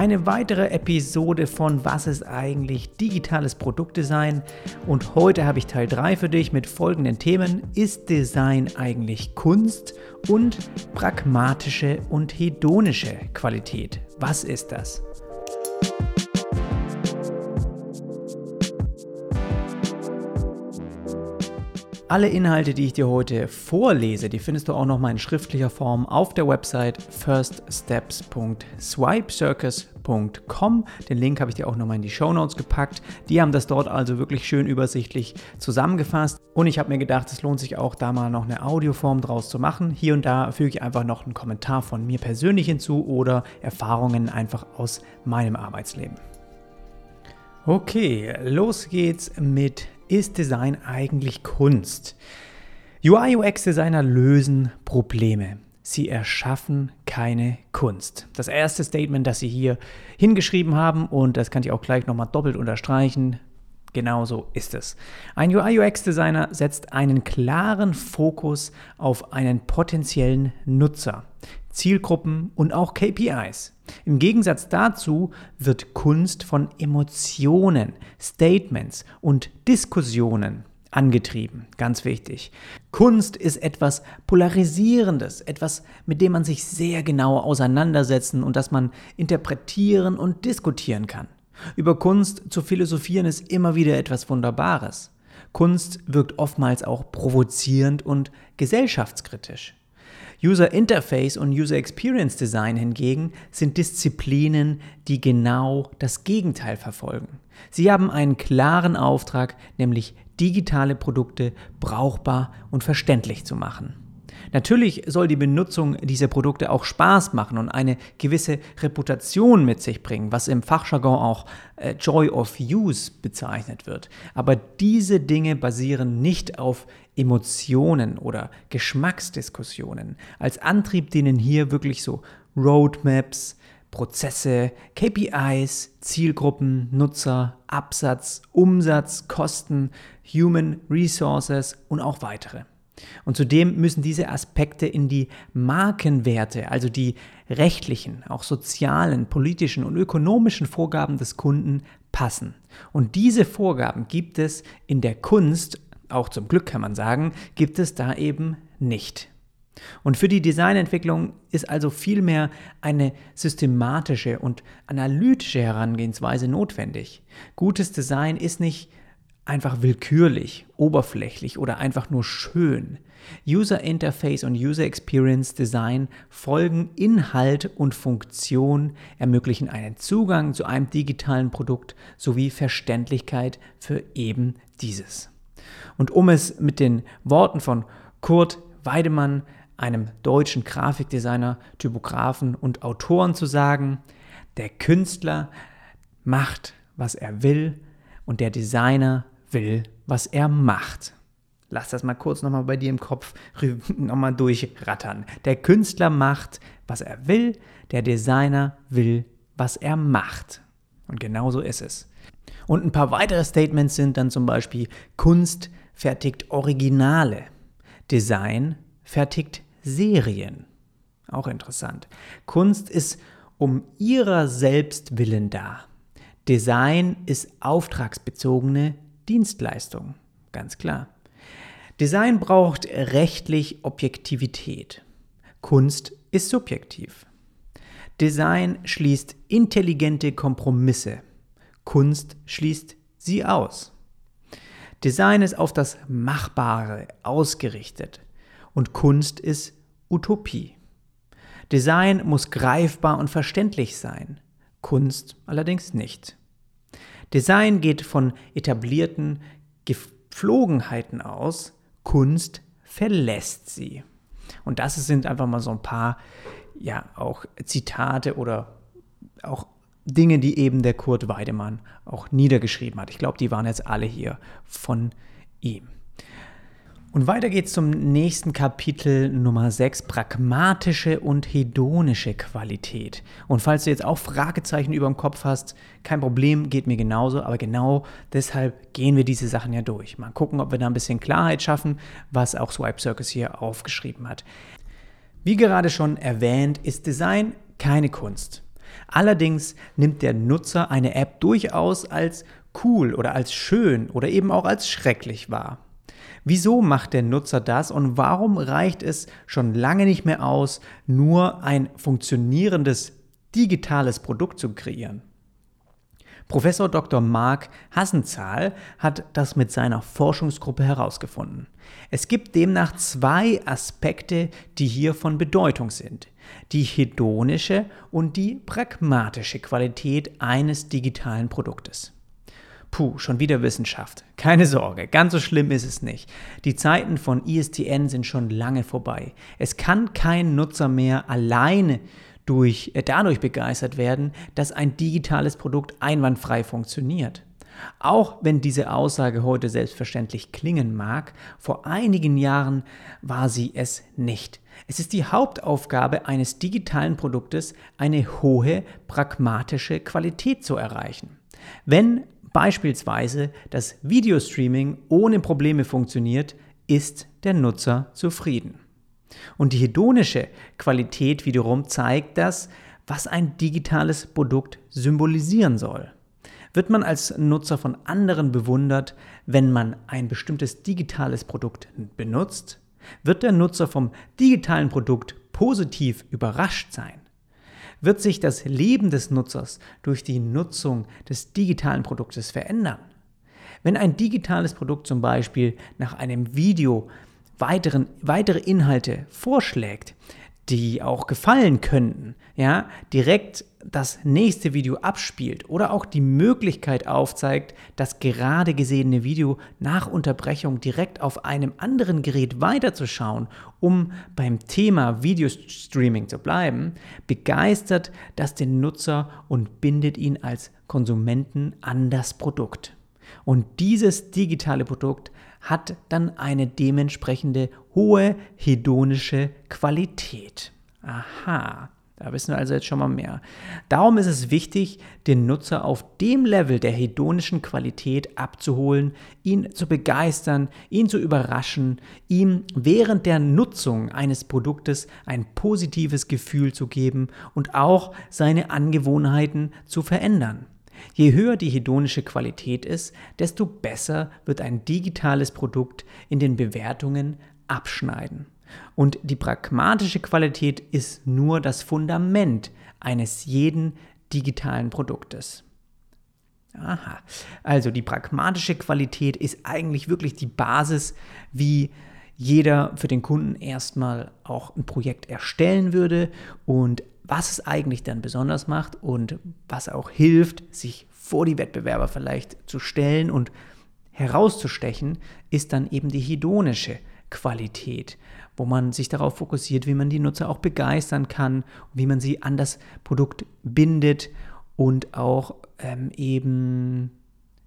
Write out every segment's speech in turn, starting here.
Eine weitere Episode von Was ist eigentlich digitales Produktdesign? Und heute habe ich Teil 3 für dich mit folgenden Themen. Ist Design eigentlich Kunst? Und pragmatische und hedonische Qualität. Was ist das? Alle Inhalte, die ich dir heute vorlese, die findest du auch noch mal in schriftlicher Form auf der Website firststeps.swipecircus.com. Den Link habe ich dir auch noch mal in die Show Notes gepackt. Die haben das dort also wirklich schön übersichtlich zusammengefasst. Und ich habe mir gedacht, es lohnt sich auch, da mal noch eine Audioform draus zu machen. Hier und da füge ich einfach noch einen Kommentar von mir persönlich hinzu oder Erfahrungen einfach aus meinem Arbeitsleben. Okay, los geht's mit ist Design eigentlich Kunst? UI UX Designer lösen Probleme. Sie erschaffen keine Kunst. Das erste Statement, das Sie hier hingeschrieben haben, und das kann ich auch gleich nochmal doppelt unterstreichen, Genauso ist es. Ein UI-UX-Designer setzt einen klaren Fokus auf einen potenziellen Nutzer, Zielgruppen und auch KPIs. Im Gegensatz dazu wird Kunst von Emotionen, Statements und Diskussionen angetrieben. Ganz wichtig. Kunst ist etwas Polarisierendes, etwas, mit dem man sich sehr genau auseinandersetzen und das man interpretieren und diskutieren kann. Über Kunst zu philosophieren ist immer wieder etwas Wunderbares. Kunst wirkt oftmals auch provozierend und gesellschaftskritisch. User Interface und User Experience Design hingegen sind Disziplinen, die genau das Gegenteil verfolgen. Sie haben einen klaren Auftrag, nämlich digitale Produkte brauchbar und verständlich zu machen. Natürlich soll die Benutzung dieser Produkte auch Spaß machen und eine gewisse Reputation mit sich bringen, was im Fachjargon auch äh, Joy of Use bezeichnet wird. Aber diese Dinge basieren nicht auf Emotionen oder Geschmacksdiskussionen. Als Antrieb dienen hier wirklich so Roadmaps, Prozesse, KPIs, Zielgruppen, Nutzer, Absatz, Umsatz, Kosten, Human Resources und auch weitere. Und zudem müssen diese Aspekte in die Markenwerte, also die rechtlichen, auch sozialen, politischen und ökonomischen Vorgaben des Kunden passen. Und diese Vorgaben gibt es in der Kunst, auch zum Glück kann man sagen, gibt es da eben nicht. Und für die Designentwicklung ist also vielmehr eine systematische und analytische Herangehensweise notwendig. Gutes Design ist nicht einfach willkürlich, oberflächlich oder einfach nur schön. User Interface und User Experience Design folgen Inhalt und Funktion, ermöglichen einen Zugang zu einem digitalen Produkt sowie Verständlichkeit für eben dieses. Und um es mit den Worten von Kurt Weidemann, einem deutschen Grafikdesigner, Typografen und Autoren zu sagen, der Künstler macht, was er will und der Designer will, was er macht. Lass das mal kurz nochmal bei dir im Kopf nochmal durchrattern. Der Künstler macht, was er will, der Designer will, was er macht. Und genau so ist es. Und ein paar weitere Statements sind dann zum Beispiel Kunst fertigt Originale, Design fertigt Serien. Auch interessant. Kunst ist um ihrer selbst willen da. Design ist auftragsbezogene Dienstleistung, ganz klar. Design braucht rechtlich Objektivität. Kunst ist subjektiv. Design schließt intelligente Kompromisse. Kunst schließt sie aus. Design ist auf das Machbare ausgerichtet und Kunst ist Utopie. Design muss greifbar und verständlich sein, Kunst allerdings nicht. Design geht von etablierten Gepflogenheiten aus, Kunst verlässt sie. Und das sind einfach mal so ein paar, ja, auch Zitate oder auch Dinge, die eben der Kurt Weidemann auch niedergeschrieben hat. Ich glaube, die waren jetzt alle hier von ihm. Und weiter geht's zum nächsten Kapitel Nummer 6, pragmatische und hedonische Qualität. Und falls du jetzt auch Fragezeichen über dem Kopf hast, kein Problem, geht mir genauso, aber genau deshalb gehen wir diese Sachen ja durch. Mal gucken, ob wir da ein bisschen Klarheit schaffen, was auch Swipe Circus hier aufgeschrieben hat. Wie gerade schon erwähnt, ist Design keine Kunst. Allerdings nimmt der Nutzer eine App durchaus als cool oder als schön oder eben auch als schrecklich wahr. Wieso macht der Nutzer das und warum reicht es schon lange nicht mehr aus, nur ein funktionierendes digitales Produkt zu kreieren? Professor Dr. Mark Hassenzahl hat das mit seiner Forschungsgruppe herausgefunden. Es gibt demnach zwei Aspekte, die hier von Bedeutung sind. Die hedonische und die pragmatische Qualität eines digitalen Produktes. Puh, schon wieder Wissenschaft. Keine Sorge, ganz so schlimm ist es nicht. Die Zeiten von ISTN sind schon lange vorbei. Es kann kein Nutzer mehr alleine durch, äh, dadurch begeistert werden, dass ein digitales Produkt einwandfrei funktioniert. Auch wenn diese Aussage heute selbstverständlich klingen mag, vor einigen Jahren war sie es nicht. Es ist die Hauptaufgabe eines digitalen Produktes, eine hohe pragmatische Qualität zu erreichen. Wenn beispielsweise das Videostreaming ohne Probleme funktioniert, ist der Nutzer zufrieden. Und die hedonische Qualität wiederum zeigt das, was ein digitales Produkt symbolisieren soll. Wird man als Nutzer von anderen bewundert, wenn man ein bestimmtes digitales Produkt benutzt? Wird der Nutzer vom digitalen Produkt positiv überrascht sein? Wird sich das Leben des Nutzers durch die Nutzung des digitalen Produktes verändern. Wenn ein digitales Produkt zum Beispiel nach einem Video weiteren, weitere Inhalte vorschlägt, die auch gefallen könnten, ja, direkt das nächste Video abspielt oder auch die Möglichkeit aufzeigt, das gerade gesehene Video nach Unterbrechung direkt auf einem anderen Gerät weiterzuschauen, um beim Thema Videostreaming zu bleiben, begeistert das den Nutzer und bindet ihn als Konsumenten an das Produkt. Und dieses digitale Produkt hat dann eine dementsprechende hohe hedonische Qualität. Aha. Da wissen wir also jetzt schon mal mehr. Darum ist es wichtig, den Nutzer auf dem Level der hedonischen Qualität abzuholen, ihn zu begeistern, ihn zu überraschen, ihm während der Nutzung eines Produktes ein positives Gefühl zu geben und auch seine Angewohnheiten zu verändern. Je höher die hedonische Qualität ist, desto besser wird ein digitales Produkt in den Bewertungen abschneiden. Und die pragmatische Qualität ist nur das Fundament eines jeden digitalen Produktes. Aha. Also die pragmatische Qualität ist eigentlich wirklich die Basis, wie jeder für den Kunden erstmal auch ein Projekt erstellen würde und was es eigentlich dann besonders macht und was auch hilft, sich vor die Wettbewerber vielleicht zu stellen und herauszustechen, ist dann eben die hedonische Qualität, wo man sich darauf fokussiert, wie man die Nutzer auch begeistern kann, wie man sie an das Produkt bindet und auch ähm, eben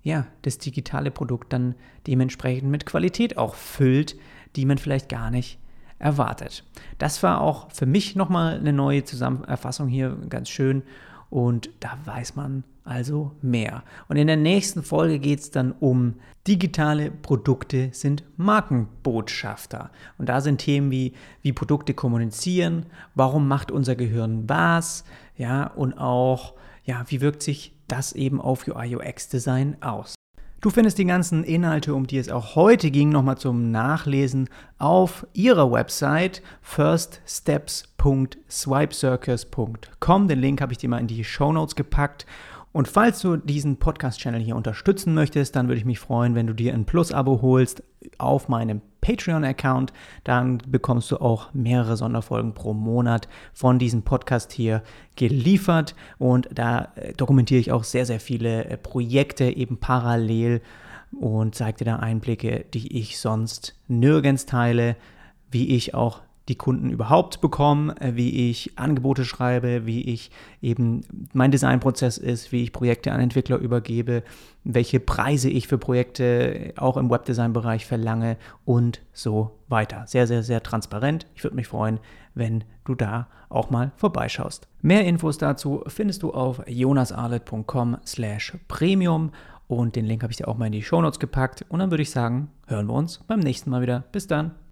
ja, das digitale Produkt dann dementsprechend mit Qualität auch füllt, die man vielleicht gar nicht erwartet. Das war auch für mich nochmal eine neue Zusammenerfassung hier, ganz schön. Und da weiß man also mehr. Und in der nächsten Folge geht es dann um digitale Produkte sind Markenbotschafter. Und da sind Themen wie, wie Produkte kommunizieren, warum macht unser Gehirn was, ja, und auch, ja, wie wirkt sich das eben auf UI UX Design aus. Du findest die ganzen Inhalte, um die es auch heute ging, nochmal zum Nachlesen auf ihrer Website firststeps.swipecircus.com. Den Link habe ich dir mal in die Show Notes gepackt. Und falls du diesen Podcast-Channel hier unterstützen möchtest, dann würde ich mich freuen, wenn du dir ein Plus-Abo holst auf meinem Patreon-Account. Dann bekommst du auch mehrere Sonderfolgen pro Monat von diesem Podcast hier geliefert. Und da äh, dokumentiere ich auch sehr, sehr viele äh, Projekte eben parallel und zeige dir da Einblicke, die ich sonst nirgends teile, wie ich auch die Kunden überhaupt bekommen, äh, wie ich Angebote schreibe, wie ich eben mein Designprozess ist, wie ich Projekte an Entwickler übergebe, welche Preise ich für Projekte auch im Webdesign-Bereich verlange und so weiter. Sehr, sehr, sehr transparent. Ich würde mich freuen, wenn du da auch mal vorbeischaust. Mehr Infos dazu findest du auf jonasarlet.com slash premium und den Link habe ich dir auch mal in die Shownotes gepackt und dann würde ich sagen, hören wir uns beim nächsten Mal wieder. Bis dann.